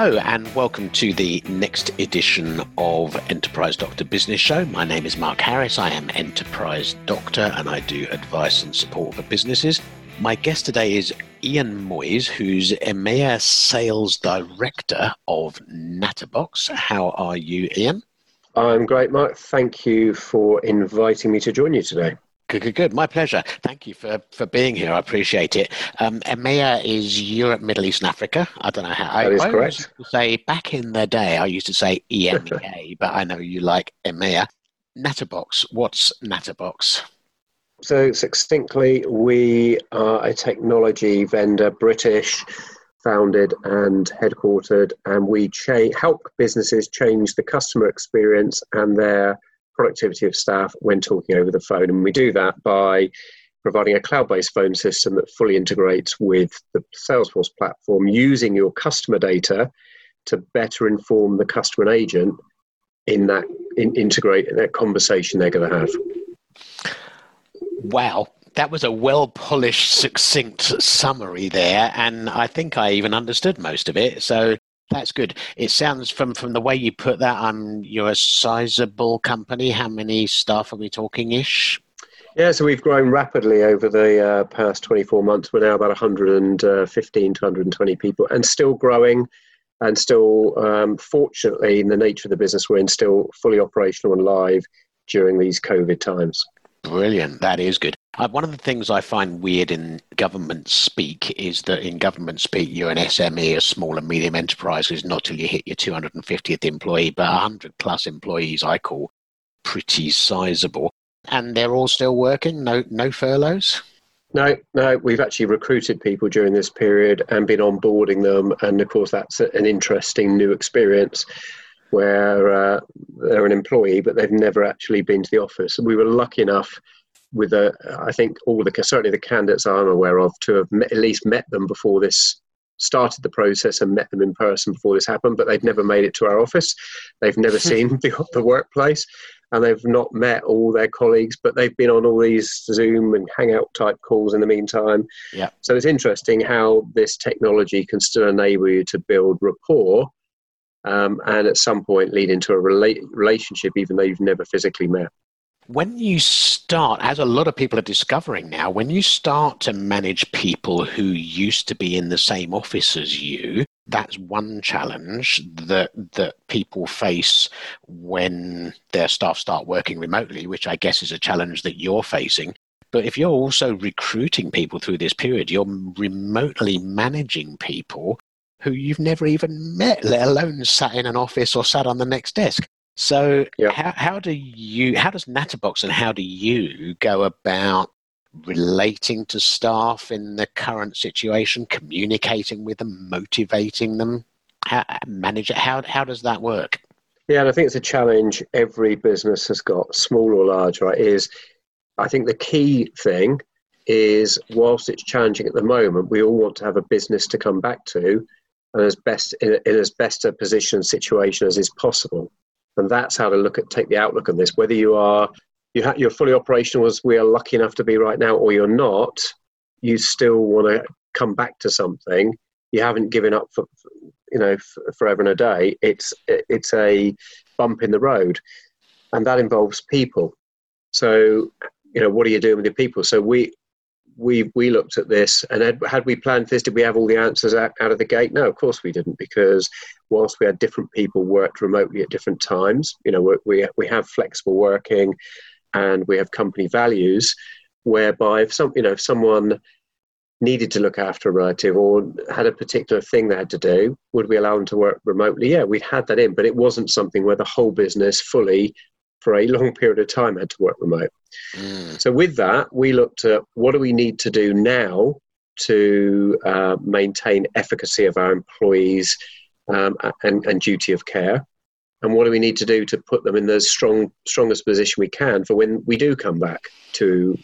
Hello, and welcome to the next edition of Enterprise Doctor Business Show. My name is Mark Harris. I am Enterprise Doctor and I do advice and support for businesses. My guest today is Ian Moyse, who's EMEA Sales Director of Natterbox. How are you, Ian? I'm great, Mark. Thank you for inviting me to join you today. Good, good, good. My pleasure. Thank you for, for being here. I appreciate it. Um, EMEA is Europe, Middle East, and Africa. I don't know how. That I, is I correct. Say back in the day, I used to say EMEA, but I know you like EMEA. Natterbox. What's Natterbox? So, succinctly, we are a technology vendor, British, founded and headquartered, and we cha- help businesses change the customer experience and their productivity of staff when talking over the phone. And we do that by providing a cloud based phone system that fully integrates with the Salesforce platform using your customer data to better inform the customer and agent in that in, integrate in that conversation they're going to have. Wow, that was a well polished, succinct summary there, and I think I even understood most of it. So that's good. It sounds from from the way you put that, um, you're a sizable company. How many staff are we talking ish? Yeah, so we've grown rapidly over the uh, past 24 months. We're now about 115 to 120 people, and still growing, and still, um, fortunately, in the nature of the business we're in, still fully operational and live during these COVID times. Brilliant. That is good. Uh, one of the things I find weird in government speak is that in government speak, you're an SME, a small and medium enterprise, is not till you hit your 250th employee, but 100 plus employees I call pretty sizable. And they're all still working, no, no furloughs? No, no, we've actually recruited people during this period and been onboarding them. And of course, that's an interesting new experience where uh, they're an employee, but they've never actually been to the office. We were lucky enough with a, I think all the certainly the candidates I'm aware of to have met, at least met them before this started the process and met them in person before this happened, but they've never made it to our office. They've never seen the, the workplace and they've not met all their colleagues, but they've been on all these Zoom and Hangout type calls in the meantime. Yeah. So it's interesting how this technology can still enable you to build rapport um, and at some point lead into a rela- relationship, even though you've never physically met. When you start, as a lot of people are discovering now, when you start to manage people who used to be in the same office as you, that's one challenge that that people face when their staff start working remotely, which I guess is a challenge that you're facing. But if you're also recruiting people through this period, you're remotely managing people who you've never even met, let alone sat in an office or sat on the next desk. So Yeah. how, how do you how does Natterbox and how do you go about relating to staff in the current situation, communicating with them, motivating them, how, manage it? How how does that work? Yeah, and I think it's a challenge every business has got, small or large, right? Is I think the key thing is whilst it's challenging at the moment, we all want to have a business to come back to and as best in, in as best a position situation as is possible. And that's how to look at take the outlook on this. Whether you are you ha- you're fully operational as we are lucky enough to be right now, or you're not, you still want to come back to something. You haven't given up for you know f- forever and a day. It's it's a bump in the road, and that involves people. So you know what are you doing with your people? So we we we looked at this and had, had we planned this did we have all the answers out, out of the gate? No of course we didn't because whilst we had different people worked remotely at different times you know we, we, have flexible working and we have company values whereby if some you know if someone needed to look after a relative or had a particular thing they had to do would we allow them to work remotely? Yeah we had that in but it wasn't something where the whole business fully for a long period of time had to work remote Mm. so with that, we looked at what do we need to do now to uh, maintain efficacy of our employees um, and, and duty of care, and what do we need to do to put them in the strong, strongest position we can for when we do come back to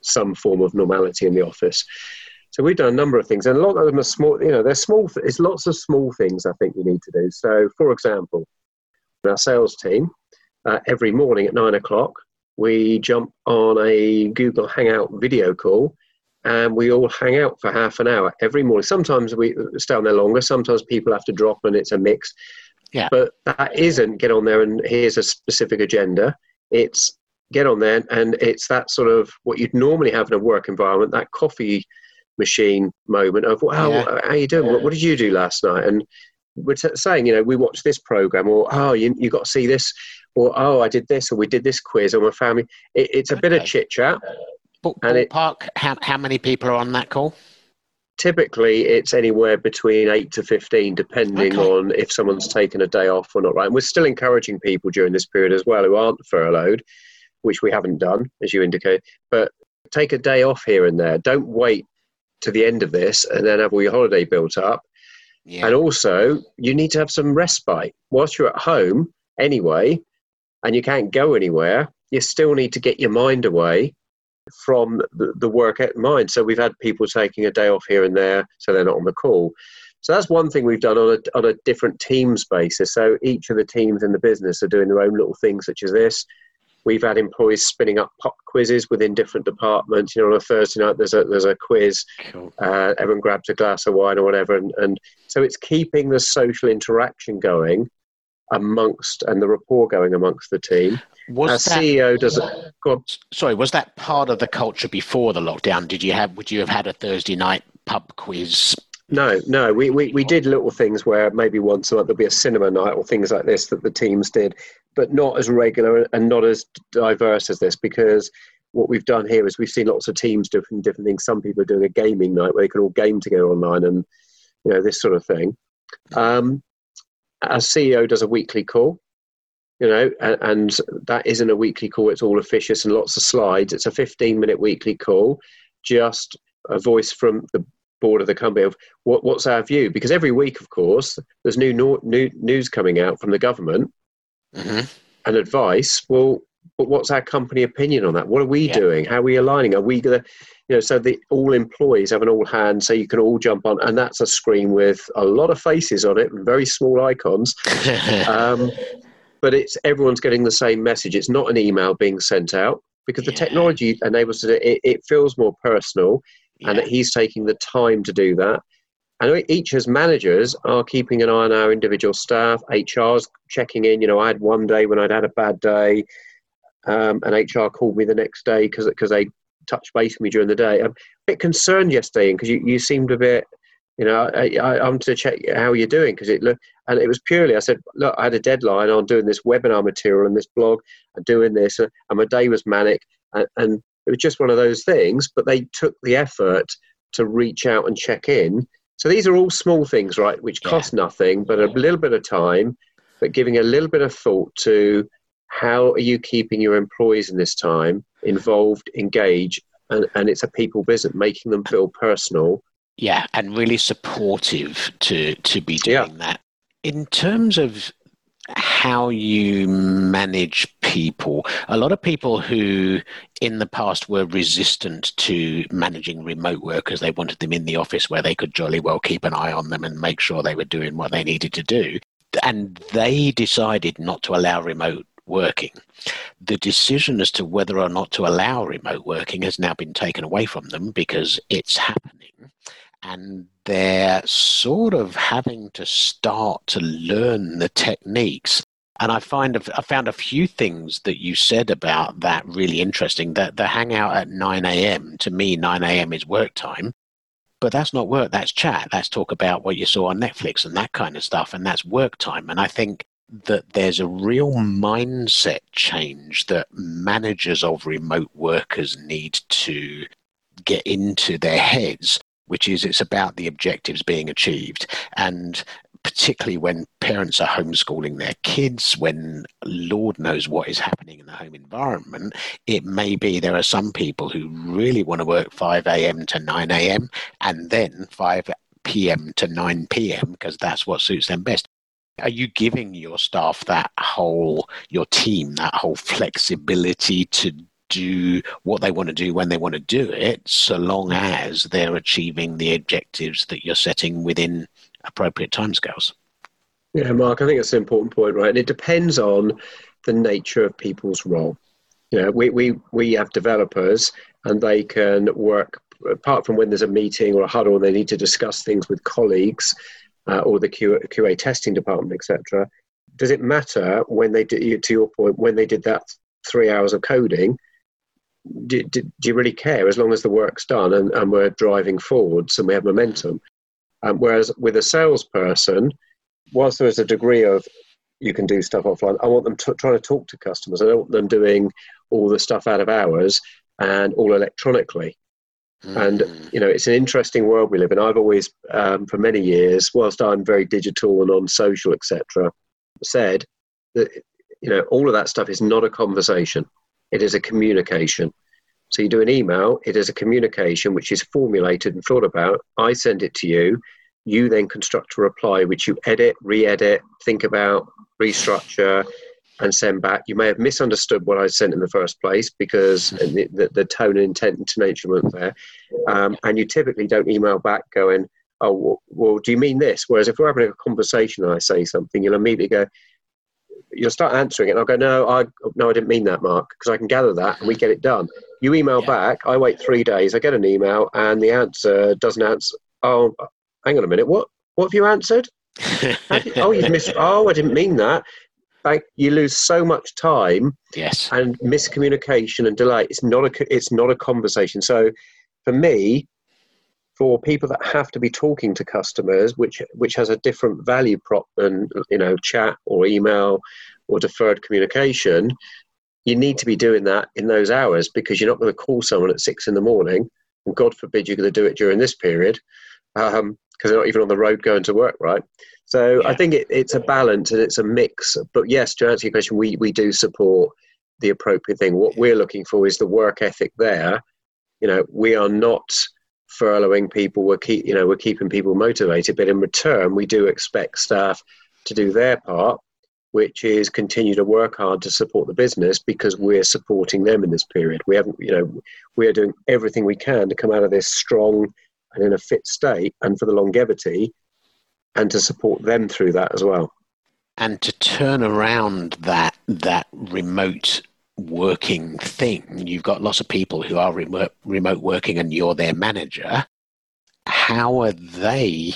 some form of normality in the office. So we've done a number of things, and a lot of them are small. You know, they're small. It's lots of small things I think you need to do. So, for example, our sales team uh, every morning at nine o'clock we jump on a Google Hangout video call and we all hang out for half an hour every morning. Sometimes we stay on there longer. Sometimes people have to drop, and it's a mix. Yeah. But that isn't get on there and here's a specific agenda. It's get on there and it's that sort of what you'd normally have in a work environment. That coffee machine moment of wow, yeah. how you doing? What, what, did you do last night? And we're saying, you know, we watched this program, or oh, you you got to see this, or oh, I did this, or we did this quiz on my family. It, it's a okay. bit of chit chat. and it, Park, how how many people are on that call? Typically, it's anywhere between eight to fifteen, depending okay. on if someone's taken a day off or not. Right, and we're still encouraging people during this period as well who aren't furloughed, which we haven't done, as you indicate. But take a day off here and there. Don't wait to the end of this and then have all your holiday built up. Yeah. And also, you need to have some respite. Whilst you're at home anyway, and you can't go anywhere, you still need to get your mind away from the, the work at mind. So we've had people taking a day off here and there, so they're not on the call. So that's one thing we've done on a, on a different teams basis. So each of the teams in the business are doing their own little things, such as this. We've had employees spinning up pop quizzes within different departments. You know, on a Thursday night, there's a there's a quiz. Cool. Uh, everyone grabs a glass of wine or whatever, and, and so it's keeping the social interaction going amongst and the rapport going amongst the team. Was Our that, CEO does it. Sorry, was that part of the culture before the lockdown? Did you have? Would you have had a Thursday night pub quiz no, no. We, we, we did little things where maybe once a month there'll be a cinema night or things like this that the teams did, but not as regular and not as diverse as this because what we've done here is we've seen lots of teams doing different things. Some people are doing a gaming night where they can all game together online and you know this sort of thing. Um, our CEO does a weekly call, you know, and, and that isn't a weekly call. It's all officious and lots of slides. It's a 15 minute weekly call, just a voice from the board of the company of what, what's our view? Because every week of course there's new, no, new news coming out from the government mm-hmm. and advice. Well but what's our company opinion on that? What are we yeah. doing? How are we aligning? Are we going to you know so the all employees have an all hand so you can all jump on and that's a screen with a lot of faces on it and very small icons. Um, but it's everyone's getting the same message. It's not an email being sent out because the technology enables it, it, it feels more personal yeah. and that he's taking the time to do that. And each as managers are keeping an eye on our individual staff. HR's checking in. You know, I had one day when I'd had a bad day, um, and HR called me the next day because because they touched base with me during the day. I'm a bit concerned yesterday because you, you seemed a bit, you know, I, I, I'm to check how you're doing because it looked, and it was purely I said, look, I had a deadline on doing this webinar material and this blog and doing this, and my day was manic, and, and it was just one of those things, but they took the effort to reach out and check in. So these are all small things, right, which cost yeah. nothing, but a little bit of time, but giving a little bit of thought to how are you keeping your employees in this time involved, engaged, and, and it's a people visit, making them feel personal. Yeah, and really supportive to to be doing yeah. that. In terms of how you manage people. A lot of people who in the past were resistant to managing remote workers, they wanted them in the office where they could jolly well keep an eye on them and make sure they were doing what they needed to do. And they decided not to allow remote working. The decision as to whether or not to allow remote working has now been taken away from them because it's happening and they're sort of having to start to learn the techniques. And I find I found a few things that you said about that really interesting. That the hangout at 9 a.m. to me, 9 a.m. is work time, but that's not work. That's chat. That's talk about what you saw on Netflix and that kind of stuff, and that's work time. And I think that there's a real mindset change that managers of remote workers need to get into their heads which is it's about the objectives being achieved. And particularly when parents are homeschooling their kids, when Lord knows what is happening in the home environment, it may be there are some people who really want to work 5 a.m. to 9 a.m. and then 5 p.m. to 9 p.m. because that's what suits them best. Are you giving your staff that whole, your team, that whole flexibility to do what they want to do when they want to do it, so long as they're achieving the objectives that you're setting within appropriate timescales. Yeah, Mark, I think it's an important point, right? And it depends on the nature of people's role. You know, we, we, we have developers and they can work apart from when there's a meeting or a huddle they need to discuss things with colleagues uh, or the QA, QA testing department, etc., does it matter when they did, to your point, when they did that three hours of coding? Do, do, do you really care as long as the work's done and, and we're driving forwards and we have momentum? Um, whereas with a salesperson, whilst there is a degree of you can do stuff offline, I want them to, trying to talk to customers. I don't want them doing all the stuff out of hours and all electronically. Mm-hmm. And mm. you know, it's an interesting world we live in. I've always, um, for many years, whilst I'm very digital and on social, etc., said that you know all of that stuff is not a conversation; it is a communication. So you do an email; it is a communication which is formulated and thought about. I send it to you. You then construct a reply which you edit, re-edit, think about, restructure, and send back. You may have misunderstood what I sent in the first place because the, the, the tone and intent and intonation weren't there. Um, and you typically don't email back going, oh, well, well, do you mean this? Whereas if we're having a conversation and I say something, you'll immediately go, you'll start answering it. And I'll go, no, I, no, I didn't mean that, Mark, because I can gather that and we get it done. You email yeah. back, I wait three days, I get an email, and the answer doesn't answer. Oh, hang on a minute, what? What have you answered? oh, you've missed. Oh, I didn't mean that like you lose so much time yes and miscommunication and delay it's not a it's not a conversation so for me for people that have to be talking to customers which which has a different value prop than you know chat or email or deferred communication you need to be doing that in those hours because you're not going to call someone at six in the morning and god forbid you're going to do it during this period because um, they're not even on the road going to work right so yeah. I think it, it's a balance and it's a mix. But yes, to answer your question, we, we do support the appropriate thing. What we're looking for is the work ethic there. You know, we are not furloughing people. We're keep, you know, we're keeping people motivated, but in return, we do expect staff to do their part, which is continue to work hard to support the business because we're supporting them in this period. We haven't, you know, we are doing everything we can to come out of this strong and in a fit state, and for the longevity and to support them through that as well. And to turn around that that remote working thing, you've got lots of people who are remote, remote working, and you're their manager. How are they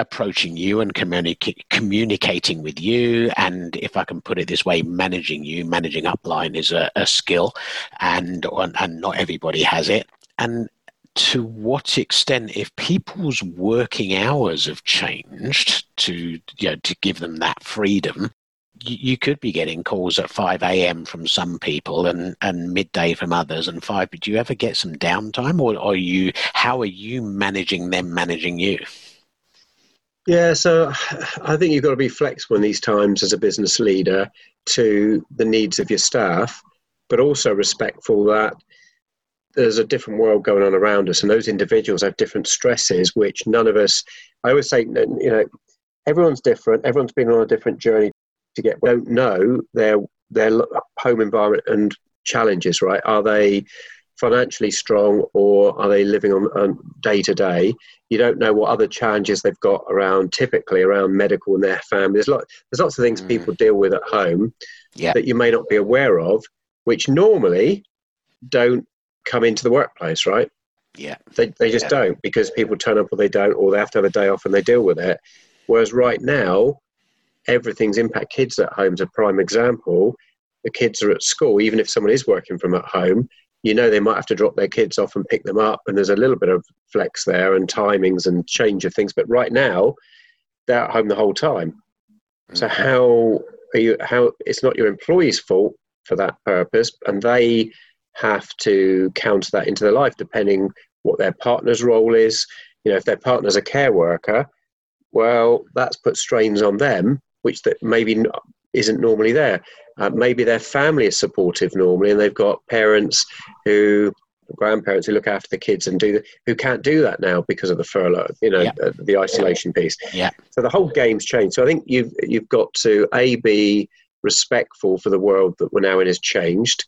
approaching you and communi- communicating with you. And if I can put it this way, managing you, managing upline is a, a skill, and and not everybody has it. And to what extent, if people's working hours have changed to you know, to give them that freedom, you, you could be getting calls at five a.m. from some people and, and midday from others, and five. But do you ever get some downtime, or are you? How are you managing them managing you? Yeah, so I think you've got to be flexible in these times as a business leader to the needs of your staff, but also respectful that there's a different world going on around us, and those individuals have different stresses, which none of us. I always say, you know, everyone's different. Everyone's been on a different journey to get. Don't know their their home environment and challenges. Right? Are they financially strong, or are they living on day to day? You don't know what other challenges they've got around. Typically, around medical and their family. There's lot. There's lots of things mm. people deal with at home yeah. that you may not be aware of, which normally don't come into the workplace, right? Yeah. They, they just yeah. don't because people turn up or they don't, or they have to have a day off and they deal with it. Whereas right now, everything's impact. Kids at home is a prime example. The kids are at school, even if someone is working from at home, you know they might have to drop their kids off and pick them up, and there's a little bit of flex there and timings and change of things. But right now, they're at home the whole time. So mm-hmm. how are you? How it's not your employee's fault for that purpose, and they have to counter that into their life depending what their partner's role is. You know, if their partner's a care worker, well, that's put strains on them, which that maybe isn't normally there. Uh, maybe their family is supportive normally, and they've got parents who, grandparents who look after the kids and do the, who can't do that now because of the furlough. You know, yeah. the, the, isolation piece. Yeah. So the whole game's changed. So I think you've you've got to a be respectful for the world that we're now in has changed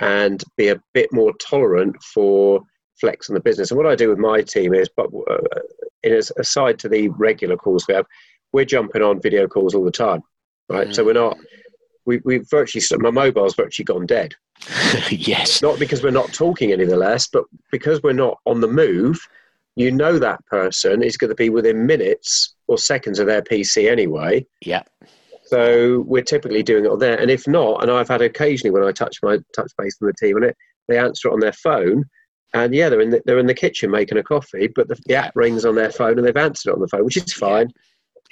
and be a bit more tolerant for flex in the business. And what I do with my team is, but uh, in as, aside to the regular calls we have, we're jumping on video calls all the time, right? Mm. So we're not. We, we've virtually my mobile's virtually gone dead. yes. Not because we're not talking any the less, but because we're not on the move, you know that person is going to be within minutes or seconds of their PC anyway. Yeah. So we're typically doing it on there. And if not, and I've had occasionally when I touch my touch base from the team on it, they answer it on their phone. And yeah, they're in the, they're in the kitchen making a coffee, but the, the app rings on their phone and they've answered it on the phone, which is fine.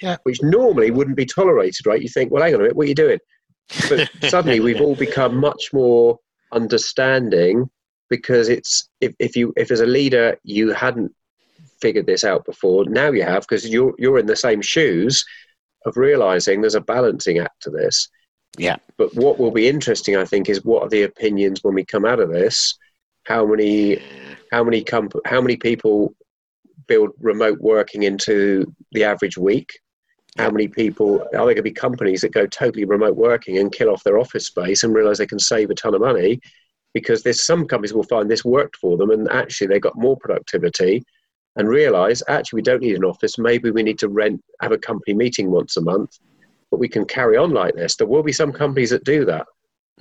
Yeah. Which normally wouldn't be tolerated, right? You think, well, hang on a minute, what are you doing? But suddenly we've all become much more understanding because it's if, if you if as a leader you hadn't figured this out before, now you have because you're you're in the same shoes of realizing there's a balancing act to this. Yeah. But what will be interesting, I think, is what are the opinions when we come out of this? How many, how many comp- how many people build remote working into the average week? How many people are there going to be companies that go totally remote working and kill off their office space and realize they can save a ton of money? Because there's some companies will find this worked for them and actually they got more productivity and realize actually we don't need an office. Maybe we need to rent, have a company meeting once a month, but we can carry on like this. There will be some companies that do that.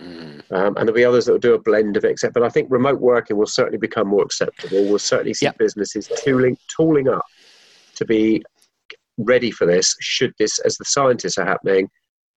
Mm. Um, and there'll be others that will do a blend of it. Except, but I think remote working will certainly become more acceptable. We'll certainly see Yep. businesses tooling, tooling up to be ready for this. Should this, as the scientists are happening,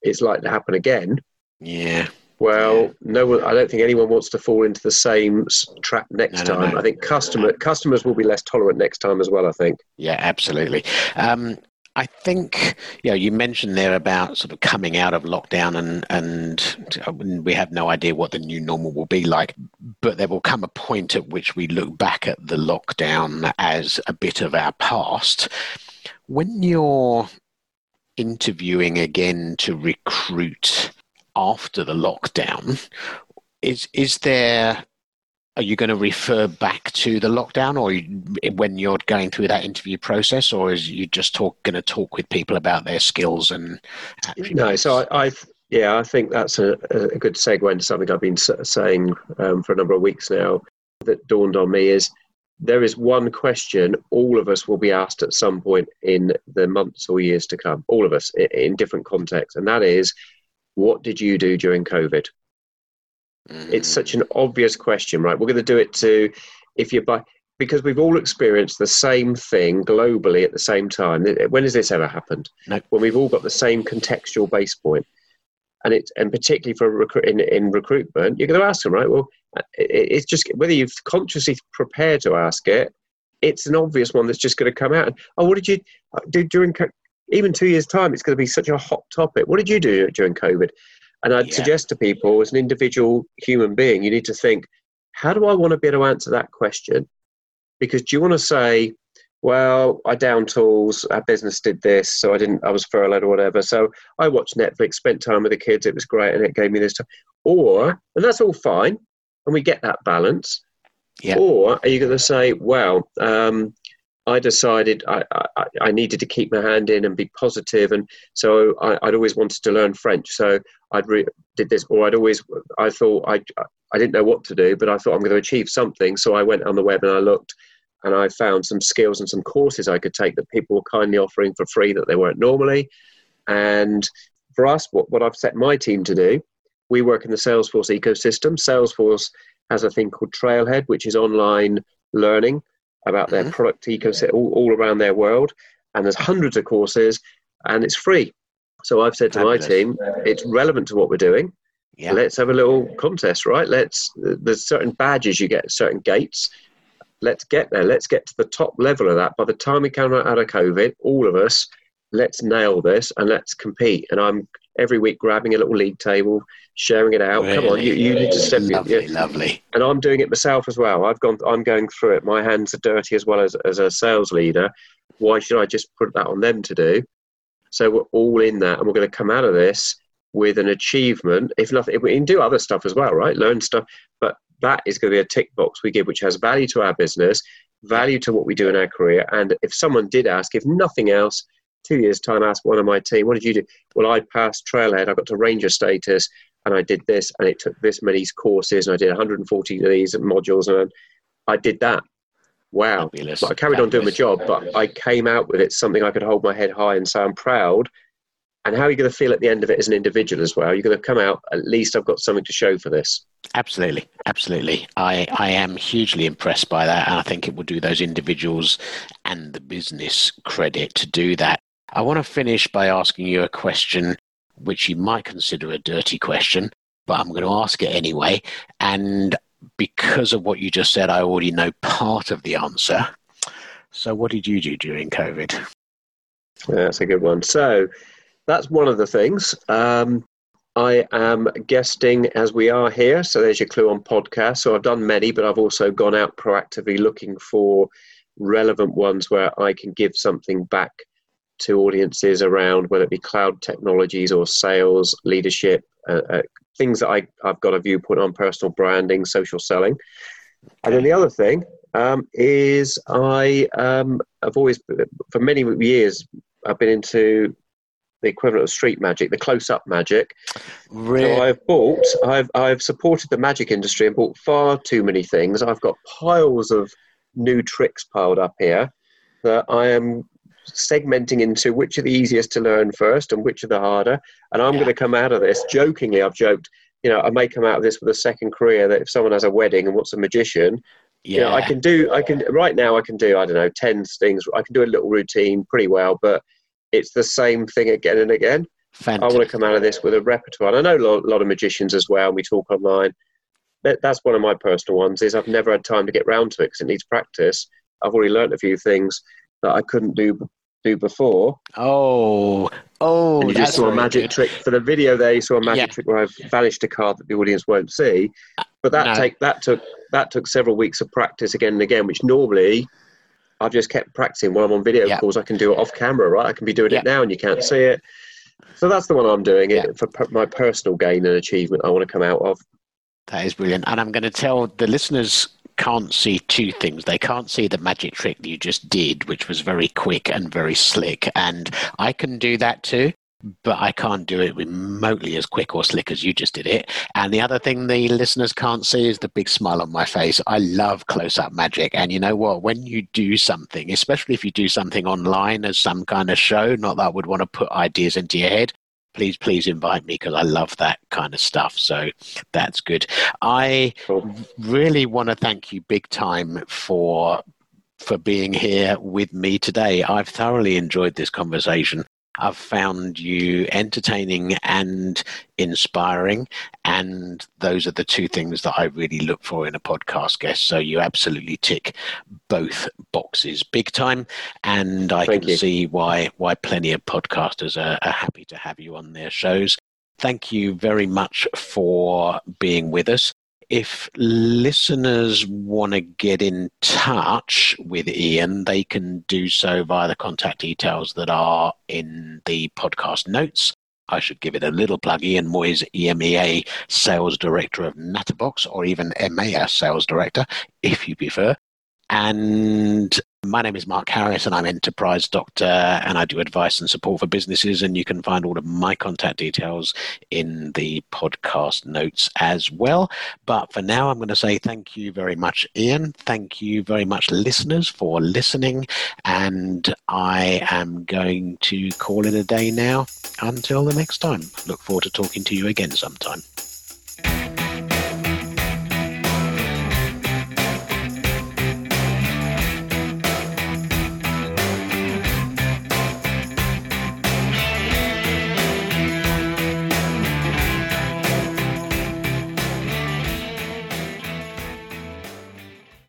it's likely to happen again. Yeah. Well, no one. I don't think anyone wants to fall into the same trap next No, no, time. no. I think customer customers will be less tolerant next time as well. I think. Yeah, absolutely. Um, I think you know you mentioned there about sort of coming out of lockdown and and we have no idea what the new normal will be like, but there will come a point at which we look back at the lockdown as a bit of our past. When you're interviewing again to recruit after the lockdown, is is there are you going to refer back to the lockdown or when you're going through that interview process or is you just talk going to talk with people about their skills and attributes? No, so I, I yeah, I think that's a, a good segue into something I've been saying um, for a number of weeks now that dawned on me is there is one question all of us will be asked at some point in the months or years to come, all of us in, different contexts, and that is, what did you do during COVID? It's Mm, such an obvious question, right? We're going to do it to if you buy because we've all experienced the same thing globally at the same time. When has this ever happened? No. When we've all got the same contextual base point, and it's and particularly for recruit in, in recruitment, you're going to ask them, right? Well, it, it's just whether you've consciously prepared to ask it. It's an obvious one that's just going to come out. And, oh, what did you uh, do during? Even two years time, it's going to be such a hot topic. What did you do during COVID? And I'd Yeah. suggest to people, as an individual human being, you need to think, how do I want to be able to answer that question? Because do you want to say, well, I down tools, our business did this, so I didn't, I was furloughed or whatever. So I watched Netflix, spent time with the kids, it was great, and it gave me this time. Or, and that's all fine, and we get that balance. Yeah. Or are you going to say, well, um, I decided I, I, I needed to keep my hand in and be positive, and so I, I'd always wanted to learn French. So I'd re- did this, or I'd always I thought I I didn't know what to do, but I thought I'm going to achieve something. So I went on the web and I looked, and I found some skills and some courses I could take that people were kindly offering for free that they weren't normally. And for us, what what I've set my team to do, we work in the Salesforce ecosystem. Salesforce has a thing called Trailhead, which is online learning about their Mhm. product ecosystem all, all around their world. And there's hundreds of courses, and it's free. So I've said to my team, it's relevant to what we're doing. Yeah. Let's have a little contest, right? Let's. There's certain badges you get, certain gates. Let's get there. Let's get to the top level of that. By the time we come out of COVID, all of us, let's nail this and let's compete. And I'm every week grabbing a little league table, sharing it out. Come on, you, you need to step in. lovely, Yeah lovely. and I'm doing it myself as well. I've gone, I'm going through it. My hands are dirty as well as as a sales leader. Why should I just put that on them to do? So we're all in that, and we're going to come out of this with an achievement. If nothing, if we can do other stuff as well, right? Learn stuff, but that is going to be a tick box we give, which has value to our business, value to what we do in our career. And if someone did ask, if nothing else, two years time, ask one of my team, what did you do? Well, I passed Trailhead. I got to Ranger status and I did this, and it took this many courses, and I did 140 of these modules, and I did that. Wow. Fabulous. But I carried on doing my Fabulous. job, but I came out with it something I could hold my head high and say I'm proud and how are you going to feel at the end of it as an individual as well? You're going to come out, at least I've got something to show for this. Absolutely. Absolutely. I, I am hugely impressed by that. And I think it will do those individuals and the business credit to do that. I want to finish by asking you a question which you might consider a dirty question, but I'm going to ask it anyway. And because of what you just said, I already know part of the answer. So, what did you do during COVID? Yeah, that's a good one. So, that's one of the things. Um, I am guesting as we are here. So there's your clue on podcast. So I've done many, but I've also gone out proactively looking for relevant ones where I can give something back to audiences around whether it be cloud technologies or sales, leadership, uh, uh, things that I, I've got a viewpoint on personal branding, social selling. And then the other thing um, is I um, have always, for many years, I've been into the equivalent of street magic, the close-up magic. Really? So I've bought, I've I've supported the magic industry and bought far too many things. I've got piles of new tricks piled up here that I am segmenting into which are the easiest to learn first and which are the harder. And I'm yeah. going to come out of this jokingly. I've joked, you know, I may come out of this with a second career that if someone has a wedding and wants a magician, yeah. You know, I can do, I can, right now I can do, I don't know, 10 things. I can do a little routine pretty well, but it's the same thing again and again. Fantastic. I want to come out of this with a repertoire. And I know a lot, of magicians as well. We talk online. that's one of my personal ones. Is I've never had time to get round to it because it needs practice. I've already learned a few things that I couldn't do do before. Oh, oh! And you just saw a magic good. trick for the video. There, you saw a magic yeah. trick where I've vanished a card that the audience won't see. But that no. take that took that took several weeks of practice again and again, which normally I've just kept practicing while I'm on video yep. calls. I can do it off camera, right? I can be doing yep. it now and you can't see it. So that's the one I'm doing yep. it for per- my personal gain and achievement I want to come out of. That is brilliant. And I'm going to tell the listeners can't see two things. They can't see the magic trick that you just did, which was very quick and very slick. And I can do that too but I can't do it remotely as quick or slick as you just did it. And the other thing the listeners can't see is the big smile on my face. I love close up magic. And you know what? When you do something, especially if you do something online as some kind of show, not that I would want to put ideas into your head, please, please invite me because I love that kind of stuff. So that's good. I cool. really want to thank you big time for for being here with me today. I've thoroughly enjoyed this conversation. I've found you entertaining and inspiring. And those are the two things that I really look for in a podcast guest. So you absolutely tick both boxes big time. And I Thank can you. see why, why plenty of podcasters are, are happy to have you on their shows. Thank you very much for being with us if listeners want to get in touch with Ian, they can do so via the contact details that are in the podcast notes. I should give it a little plug. Ian Moyse, EMEA Sales Director of Natterbox, or even EMEA Sales Director, if you prefer. And my name is Mark Harris, and I'm Enterprise Doctor, and I do advice and support for businesses. And you can find all of my contact details in the podcast notes as well. But for now, I'm going to say thank you very much, Ian. Thank you very much, listeners, for listening. And I am going to call it a day now until the next time. Look forward to talking to you again sometime.